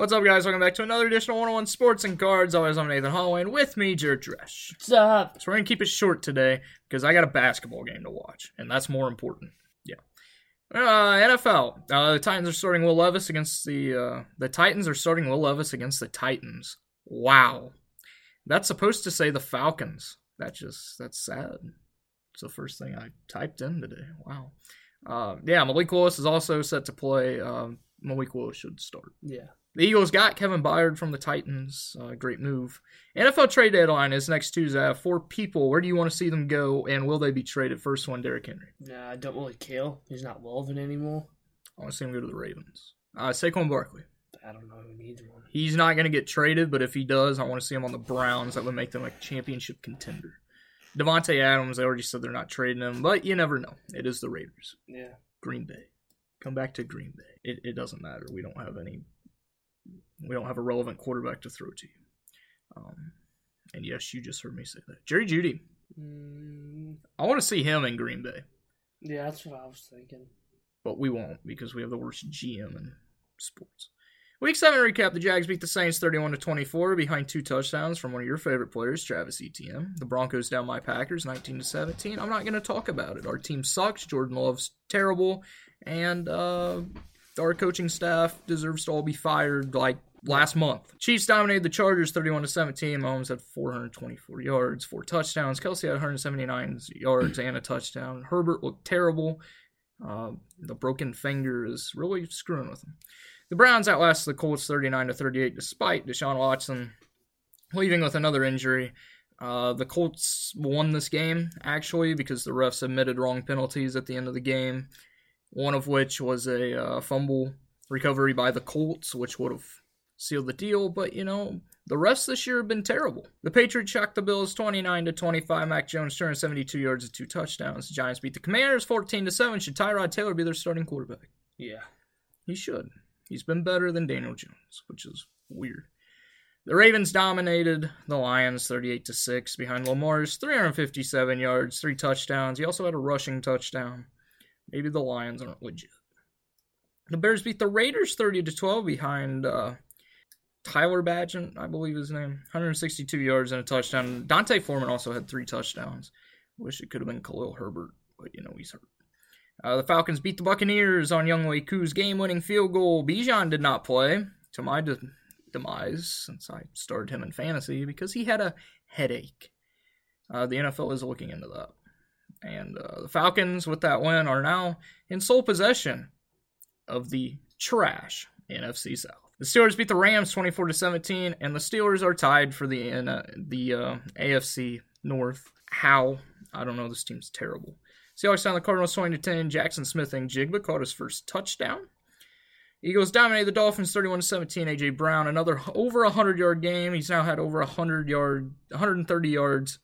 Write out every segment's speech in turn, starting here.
What's up, guys? Welcome back to another edition of 101 Sports and Cards. Always, I'm Nathan Holloway, and with me, Jared Dresch. What's up? So we're gonna keep it short today because I got a basketball game to watch, and that's more important. Yeah. Uh, NFL. Uh, the Titans are starting Will Levis against the uh, the Titans are starting Will Levis against the Titans. Wow, that's supposed to say the Falcons. That just that's sad. It's the first thing I typed in today. Wow. Uh, yeah, Malik Willis is also set to play. Um, Malik Willis should start. Yeah. The Eagles got Kevin Byard from the Titans. Uh, great move. NFL trade deadline is next Tuesday. I have four people. Where do you want to see them go, and will they be traded? First one, Derrick Henry. Nah, I don't really care. He's not relevant anymore. I want to see him go to the Ravens. Uh, Saquon Barkley. I don't know who needs one. He's not going to get traded, but if he does, I want to see him on the Browns. That would make them a championship contender. Davante Adams, they already said they're not trading him, but you never know. It is the Raiders. Yeah. Green Bay. Come back to Green Bay. It, it doesn't matter. We don't have any. We don't have a relevant quarterback to throw to you. Um, and yes, you just heard me say that. Jerry Jeudy. Mm, I want to see him in Green Bay, yeah, that's what I was thinking. but we won't because we have the worst GM in sports. Week seven recap: The Jags beat the Saints thirty-one to twenty-four behind two touchdowns from one of your favorite players, Travis Etienne. The Broncos down my Packers nineteen to seventeen. I'm not going to talk about it. Our team sucks. Jordan Love's terrible, and uh, our coaching staff deserves to all be fired like last month. Chiefs dominated the Chargers 31 to 17. Mahomes had 424 yards, four touchdowns. Kelce had 179 yards and a touchdown. Herbert looked terrible. Uh, the broken finger is really screwing with him. The Browns outlasted the Colts 39 to 38 despite Deshaun Watson leaving with another injury. Uh, the Colts won this game actually because the refs admitted wrong penalties at the end of the game. One of which was a uh, fumble recovery by the Colts, which would have sealed the deal. But you know, the refs this year have been terrible. The Patriots shocked the Bills 29 to 25. Mac Jones turned 72 yards and two touchdowns. The Giants beat the Commanders 14 to 7. Should Tyrod Taylor be their starting quarterback? Yeah. He should. He's been better than Daniel Jones, which is weird. The Ravens dominated the Lions 38 to 6 behind Lamar's 357 yards, three touchdowns. He also had a rushing touchdown. Maybe the Lions aren't legit. The Bears beat the Raiders 30 to 12 behind uh, Tyler Bagent, I believe his name. 162 yards and a touchdown. D'Onta Foreman also had three touchdowns. Wish it could have been Khalil Herbert, but you know he's hurt. Uh, the Falcons beat the Buccaneers on Young Wei game-winning field goal. Bijan did not play, to my de- demise, since I started him in fantasy, because he had a headache. Uh, the NFL is looking into that. And uh, the Falcons, with that win, are now in sole possession of the trash NFC South. The Steelers beat the Rams 24 to 17, and the Steelers are tied for the uh, the uh, AFC North. How? I don't know. This team's terrible. Seahawks down the Cardinals 20 to 10. Jaxon Smith-Njigba caught his first touchdown. Eagles dominated the Dolphins 31 to 17. AJ Brown another over 100 yard game. He's now had over 100 yard 130 yards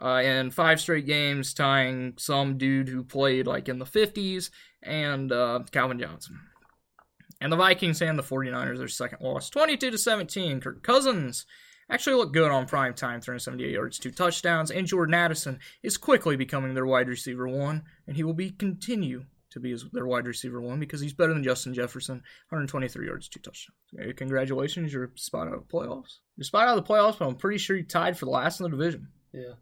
uh, in five straight games, tying some dude who played like in the 50s and uh, Calvin Johnson. And the Vikings and the 49ers, their second loss, 22 to 17. Kirk Cousins actually looked good on prime time, 378 yards, two touchdowns, and Jordan Addison is quickly becoming their wide receiver one, and he will be continue to be his, their wide receiver one because he's better than Justin Jefferson, 123 yards, two touchdowns. Okay, congratulations, you're spot out of the playoffs. You're spot out of the playoffs, but I'm pretty sure you tied for the last in the division. Yeah.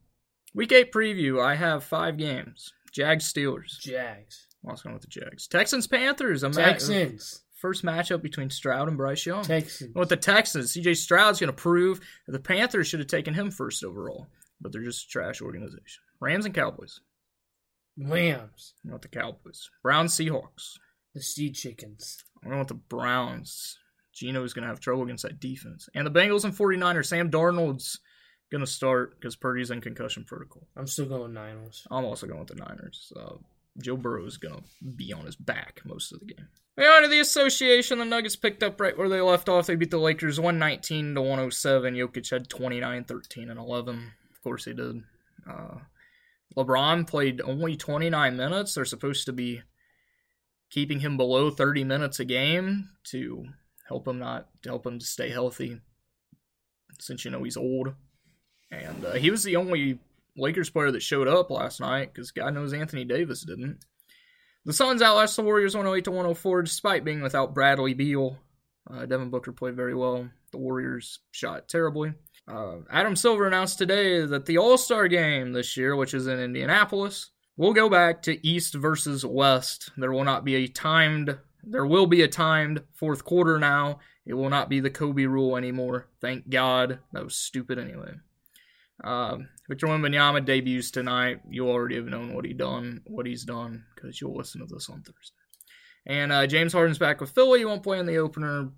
Week eight preview. I have five games. Jags Steelers. Jags. Was going with the Jags. Texans Panthers. Ma- Texans. first matchup between Stroud and Bryce Young. Texans. With the Texans, CJ Stroud's going to prove that the Panthers should have taken him first overall, but they're just a trash organization. Rams and Cowboys. Rams. I want the Cowboys. Browns Seahawks. The Sea Chickens. I want the Browns. Gino's going to have trouble against that defense. And the Bengals and 49ers. Sam Darnold's going to start because Purdy's in concussion protocol. I'm still going Niners. I'm also going with the Niners. Uh, Joe Burrow is going to be on his back most of the game. Moving on to the association, the Nuggets picked up right where they left off. They beat the Lakers 119 to 107. Jokic had 29, 13, and 11. Of course, he did. Uh, LeBron played only 29 minutes. They're supposed to be keeping him below 30 minutes a game to help him not to help him to stay healthy. Since you know he's old, and uh, he was the only Lakers player that showed up last night because God knows Anthony Davis didn't. The Suns outlasted the Warriors 108 to 104 despite being without Bradley Beal. Uh, Devin Booker played very well. The Warriors shot terribly. Uh, Adam Silver announced today that the All Star game this year, which is in Indianapolis, will go back to East versus West. There will not be a timed. There will be a timed fourth quarter now. It will not be the Kobe rule anymore. Thank God. That was stupid anyway. Uh, Victor Wembanyama debuts tonight. You already have known what he done, what he's done, because you'll listen to this on Thursday. And uh, James Harden's back with Philly. He won't play in the opener.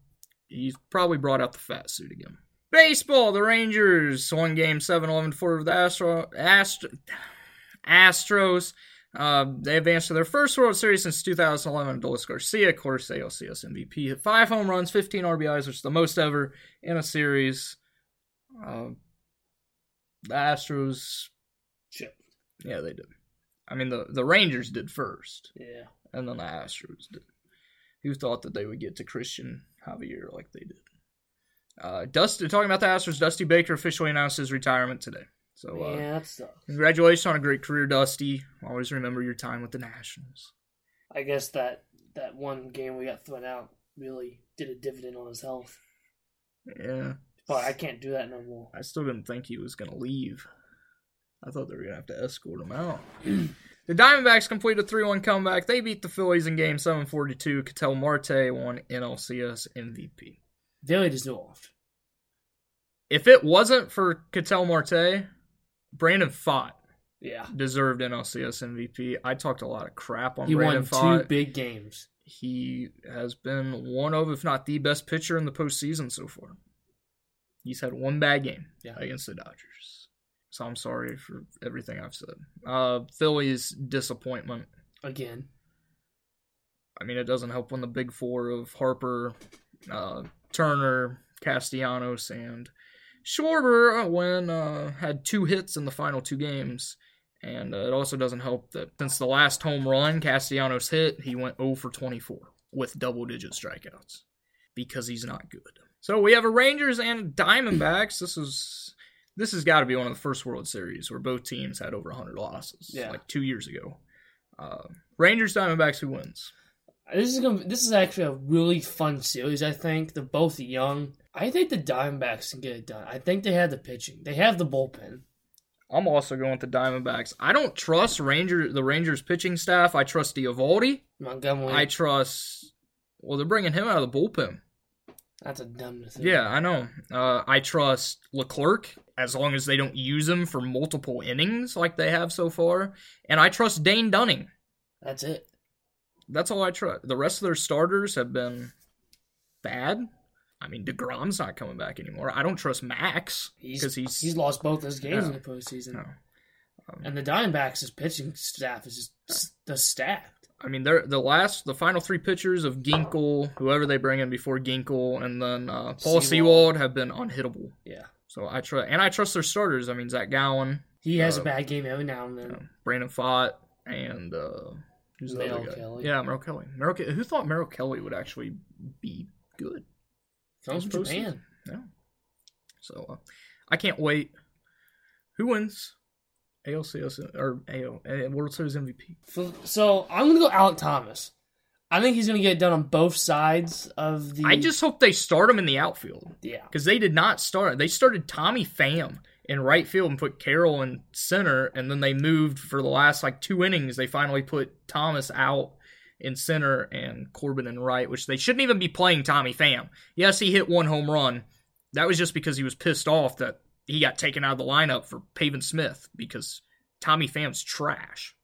He's probably brought out the fat suit again. Baseball, the Rangers won game 7 11 4 the Astro, Astro, Astros. Uh, they advanced to their first World Series since 2011. Adolis Garcia, of course, ALCS MVP, hit five home runs, 15 RBIs, which is the most ever in a series. Uh, the Astros, Chip. yeah, they did. I mean, the, the Rangers did first, Yeah. and then the Astros did. Who thought that they would get to Cristian Javier like they did? Uh, Dusty, talking about the Astros, Dusty Baker officially announced his retirement today. So, uh, yeah, that sucks. congratulations on a great career, Dusty. Always remember your time with the Nationals. I guess that that one game we got thrown out really did a dividend on his health. Yeah, But I can't do that no more. I still didn't think he was going to leave. I thought they were going to have to escort him out. the Diamondbacks completed a 3 1 comeback. They beat the Phillies in game 742. Ketel Marte won NLCS MVP. Very dissolved. If it wasn't for Ketel Marte, Brandon Pfaadt Yeah. deserved NLCS MVP. I talked a lot of crap on He Brandon won Pfaadt. two big games. he has been one of, if not the best pitcher in the postseason so far. He's had one bad game Yeah. against the Dodgers. So I'm sorry for everything I've said. Uh, Philly's disappointment. Again. I mean, it doesn't help when the big four of Harper, uh, Turner, Castellanos, and Schwarber uh, when uh, had two hits in the final two games. And uh, it also doesn't help that since the last home run Castellanos hit, he went 0 for 24 with double digit strikeouts because he's not good. So we have a Rangers and Diamondbacks. This is this has got to be one of the first World Series where both teams had over 100 losses, Yeah. like two years ago. Uh, Rangers Diamondbacks, who wins? This is gonna. This is actually a really fun series. I think they're both young. I think the Diamondbacks can get it done. I think they have the pitching. They have the bullpen. I'm also going with the Diamondbacks. I don't trust Ranger the Rangers pitching staff. I trust Eovaldi. Montgomery. I trust. Well, they're bringing him out of the bullpen. That's a dumb thing. Yeah, I know. Uh, I trust Leclerc as long as they don't use him for multiple innings like they have so far, and I trust Dane Dunning. That's it. That's all I trust. The rest of their starters have been bad. I mean, deGrom's not coming back anymore. I don't trust Max because he's, he's lost both his games in the postseason. No. Um, and the Diamondbacks' pitching staff is just the stacked. I mean, they're the last, the final three pitchers of Ginkel, whoever they bring in before Ginkel, and then uh, Paul Sewald. Sewald have been unhittable. Yeah. So I trust, and I trust their starters. I mean, Zac Gallen, He has Uh, a bad game every now and then. you know, Brandon Pfaadt, and uh, who's the Merrill other guy? Kelly. Yeah, Merrill Kelly. Merrill, Ke- who thought Merrill Kelly would actually be good? Comes Postseason. Japan. Yeah. So uh, I can't wait. Who wins? ALCS or AO uh, World Series MVP? So, so I'm gonna go Alek Thomas. I think he's gonna get it done on both sides of the. I just hope they start him in the outfield. yeah. because they did not start. They started Tommy Pham in right field and put Carroll in center, and then they moved for the last like two innings. They finally put Thomas out in center and Corbin in right, which they shouldn't even be playing Tommy Pham. Yes, he hit one home run. That was just because he was pissed off that he got taken out of the lineup for Pavin Smith because Tommy Pham's trash.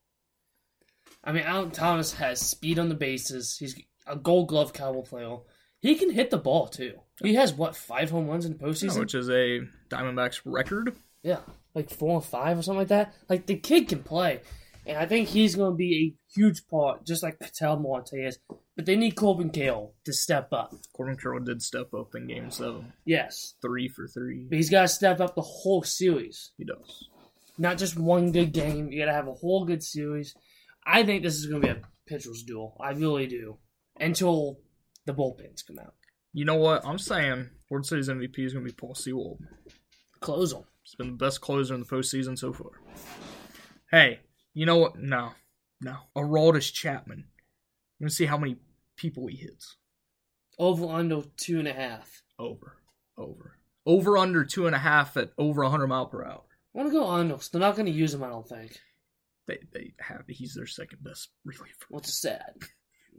I mean, Alan Thomas has speed on the bases. He's a Gold Glove cowboy player. He can hit the ball too. He has what five home runs in the postseason? Which is a Diamondbacks record. Yeah, like four or five or something like that. Like the kid can play, and I think he's going to be a huge part, just like Ketel Marte is. But they need Corbin Carroll to step up. Corbin Carroll did step up in game seven, Yes, three for three. but he's got to step up the whole series, He does. not just one good game. You got to have a whole good series. I think this is going to be a pitcher's duel. I really do. Until the bullpens come out, You know what? I'm saying World Series MVP is going to be Paul Sewald. close them. He's been the best closer in the postseason so far. Hey, you know what? No, no. Aroldis Chapman. I'm going to see how many people he hits. Over under two and a half. Over. Over. Over under two and a half at over 100 mile per hour. I want to go under. So they're not going to use him, I don't think. They they have he's their second best reliever. Which is sad.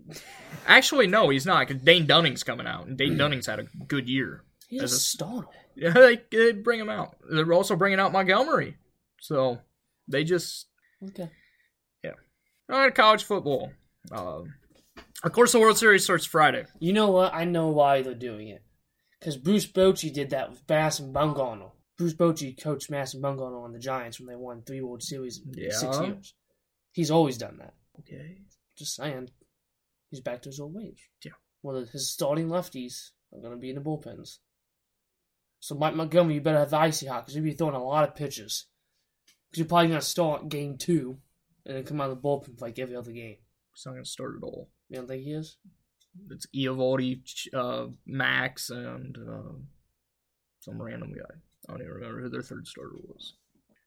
Actually, no, he's not. Because Dane Dunning's coming out, and Dane Dunning's had a good year. He's As a starter. Yeah, they, they bring him out. They're also bringing out Montgomery, so they just Okay. Yeah. All right. College football. Um, of course, the World Series starts Friday. You know what? I know why they're doing it. Because Bruce Bochy did that with Bass and. Bruce Bochy coached Mass and on the Giants when they won three World Series in six years. He's always done that. Okay. Just saying. He's back to his old ways. Yeah. Well, his starting lefties are going to be in the bullpens. So Mike Montgomery, you better have the icy hot because you'll be throwing a lot of pitches. Because you're probably going to start game two and then come out of the bullpen for like every other game. He's not going to start at all. You don't think he is? It's Eovaldi, uh, Max, and uh, some random guy. I don't even remember who their third starter was.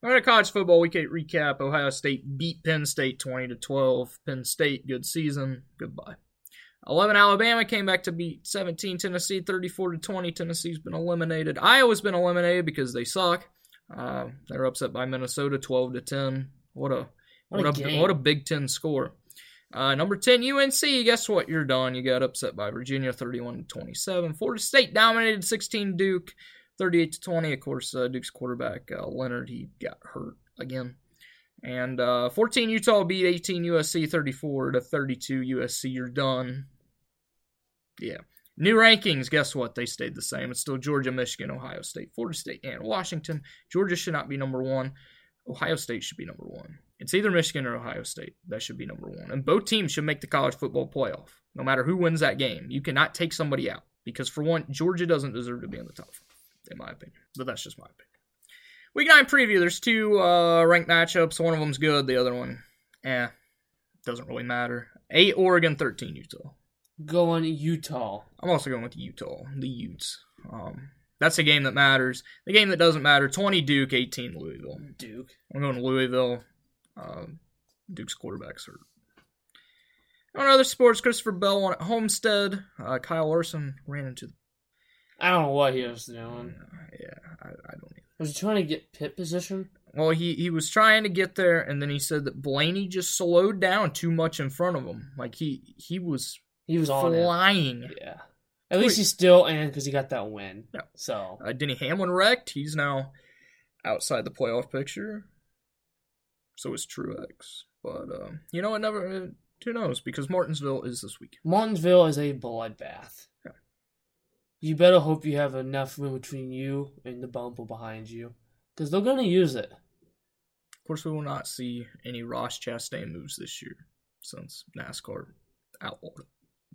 All right, college football week eight recap. Ohio State beat Penn State twenty to twelve. Penn State, good season. Goodbye. Eleven Alabama came back to beat seventeen Tennessee, thirty four to twenty. Tennessee's been eliminated. Iowa's been eliminated because they suck. Uh, they're upset by Minnesota, twelve to ten. What a What what, a a, what a Big Ten score. Uh, number 10, UNC. Guess what? You're done. You got upset by Virginia 31 to 27. Florida State dominated 16 Duke 38 to 20. Of course, uh, Duke's quarterback, uh, Leonard, he got hurt again. And uh, 14 Utah beat 18 USC 34 to 32 USC. You're done. Yeah. New rankings, guess what? They stayed the same. It's still Georgia, Michigan, Ohio State, Florida State, and Washington. Georgia should not be number one. Ohio State should be number one. It's either Michigan or Ohio State. That should be number one. And both teams should make the college football playoff, no matter who wins that game. You cannot take somebody out. Because, for one, Georgia doesn't deserve to be in the top five, in my opinion. But that's just my opinion. Week 9 preview. There's two uh, ranked matchups. One of them's good, the other one, eh, doesn't really matter. 8 Oregon, 13 Utah. Going Utah. I'm also going with Utah, the Utes. Um, that's a game that matters. The game that doesn't matter 20 Duke, 18 Louisville. Duke. I'm going to Louisville. Um, Duke's quarterback's hurt. On other sports, Christopher Bell won at Homestead. Uh, Kyle Larson ran into the. I don't know what he was doing. Yeah, I, I don't either. Was he trying to get pit position? Well, he, he was trying to get there, and then he said that Blaney just slowed down too much in front of him. Like he he was He was on it. flying. Yeah. At least he's still in because he got that win. Yeah. So Uh, Denny Hamlin wrecked. He's now outside the playoff picture. So is Truex. But um, you know, it never. Uh, who knows? Because Martinsville is this week. Martinsville is a bloodbath. Yeah. You better hope you have enough room between you and the bumper behind you, because they're gonna use it. Of course, we will not see any Ross Chastain moves this year since NASCAR outlawed it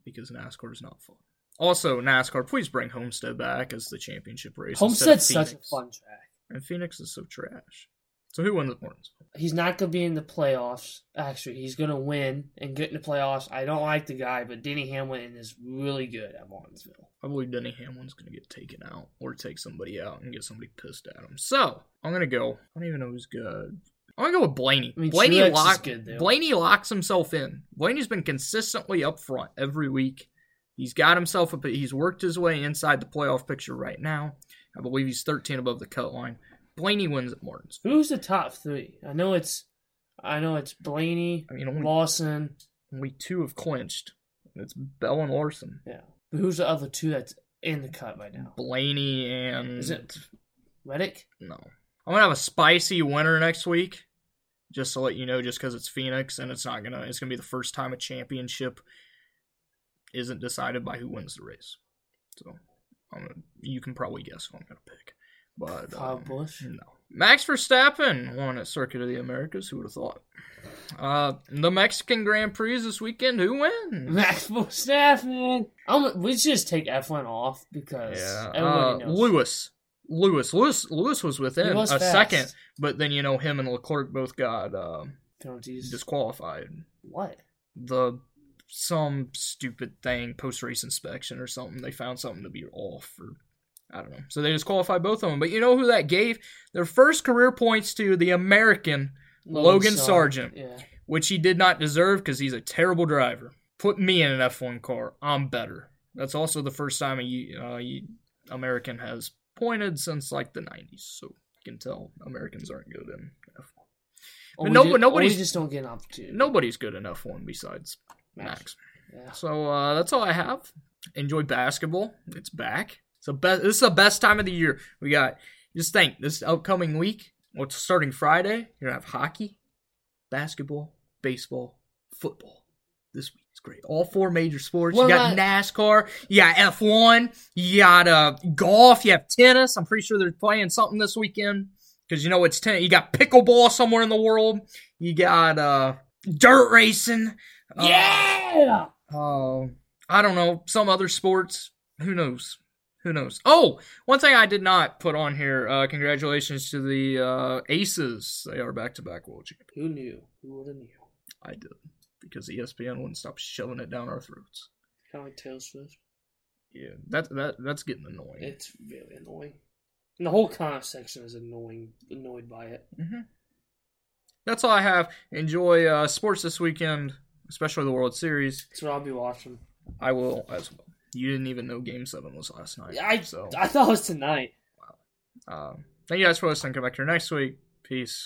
because NASCAR is not fun. Also, NASCAR, please bring Homestead back as the championship race. Homestead's such a fun track. And Phoenix is so trash. So who won the Martinsville? He's not gonna be in the playoffs. Actually, he's gonna win and get in the playoffs. I don't like the guy, but Denny Hamlin is really good at Martinsville. I believe Denny Hamlin's going to get taken out or take somebody out and get somebody pissed at him. So I'm going to go. I don't even know who's good. I'm going to go with Blaney. I mean, Blaney, lock, good. Blaney locks himself in. Blaney's been consistently up front every week. He's got himself up. He's worked his way inside the playoff picture right now. I believe he's 13 above the cut line. Blaney wins at Martinsville. Who's the top three? I know it's, I know it's Blaney, I mean, only, Lawson. only two have clinched. It's Bell and Larson. Yeah, but who's the other two that's in the cut right now? Blaney and Is it Reddick? No. I'm gonna have a spicy winner next week, just to let you know. Just because it's Phoenix and it's not gonna, it's gonna be the first time a championship isn't decided by who wins the race. So, I'm gonna, you can probably guess who I'm gonna pick. But Kyle um, Busch. no, Max Verstappen won at Circuit of the Americas. Who would have thought? Uh, the Mexican Grand Prix this weekend. Who wins? Max Verstappen. I'm, we should just take F1 off because Yeah, everybody uh, knows. Lewis. Lewis, Lewis, Lewis was within was a fast. second, but then you know him and Leclerc both got um, penalties. disqualified. what? The some stupid thing post race inspection or something. They found something to be off or I don't know. So they disqualified both of them. But you know who that gave their first career points to? The American, Logan Sargeant. Yeah. which he did not deserve because he's a terrible driver. Put me in an F1 car. I'm better. That's also the first time a uh, American has pointed since like the 90s. So you can tell Americans aren't good in F1. Or no- just, nobody's- we just don't get an opportunity. Nobody's good in F1 besides Max. Yeah. So uh, that's all I have. Enjoy basketball. It's back. So be- this is the best time of the year. We got just think this upcoming week. Well, starting Friday. You're gonna have hockey, basketball, baseball, football. This week it's great. All four major sports. Well, you got I- NASCAR. You got F1. You got uh, golf. You have tennis. I'm pretty sure they're playing something this weekend because you know it's ten. You got pickleball somewhere in the world. You got uh, dirt racing. Uh, Yeah. uh, I don't know, some other sports. Who knows? Who knows? Oh, one thing I did not put on here. Uh, congratulations to the uh, Aces. They are back to back world champions. Who knew? Who would have knew? I did because ESPN wouldn't stop shoving it down our throats. Kind of like Taylor Swift. Yeah, that that that's getting annoying. It's really annoying. And the whole comment section is annoying, annoyed by it. hmm That's all I have. Enjoy uh, sports this weekend, especially the World Series. That's what I'll be watching. I will as well. You didn't even know Game Seven was last night. I so I thought it was tonight. um, thank you guys for listening. Come back here next week. Peace.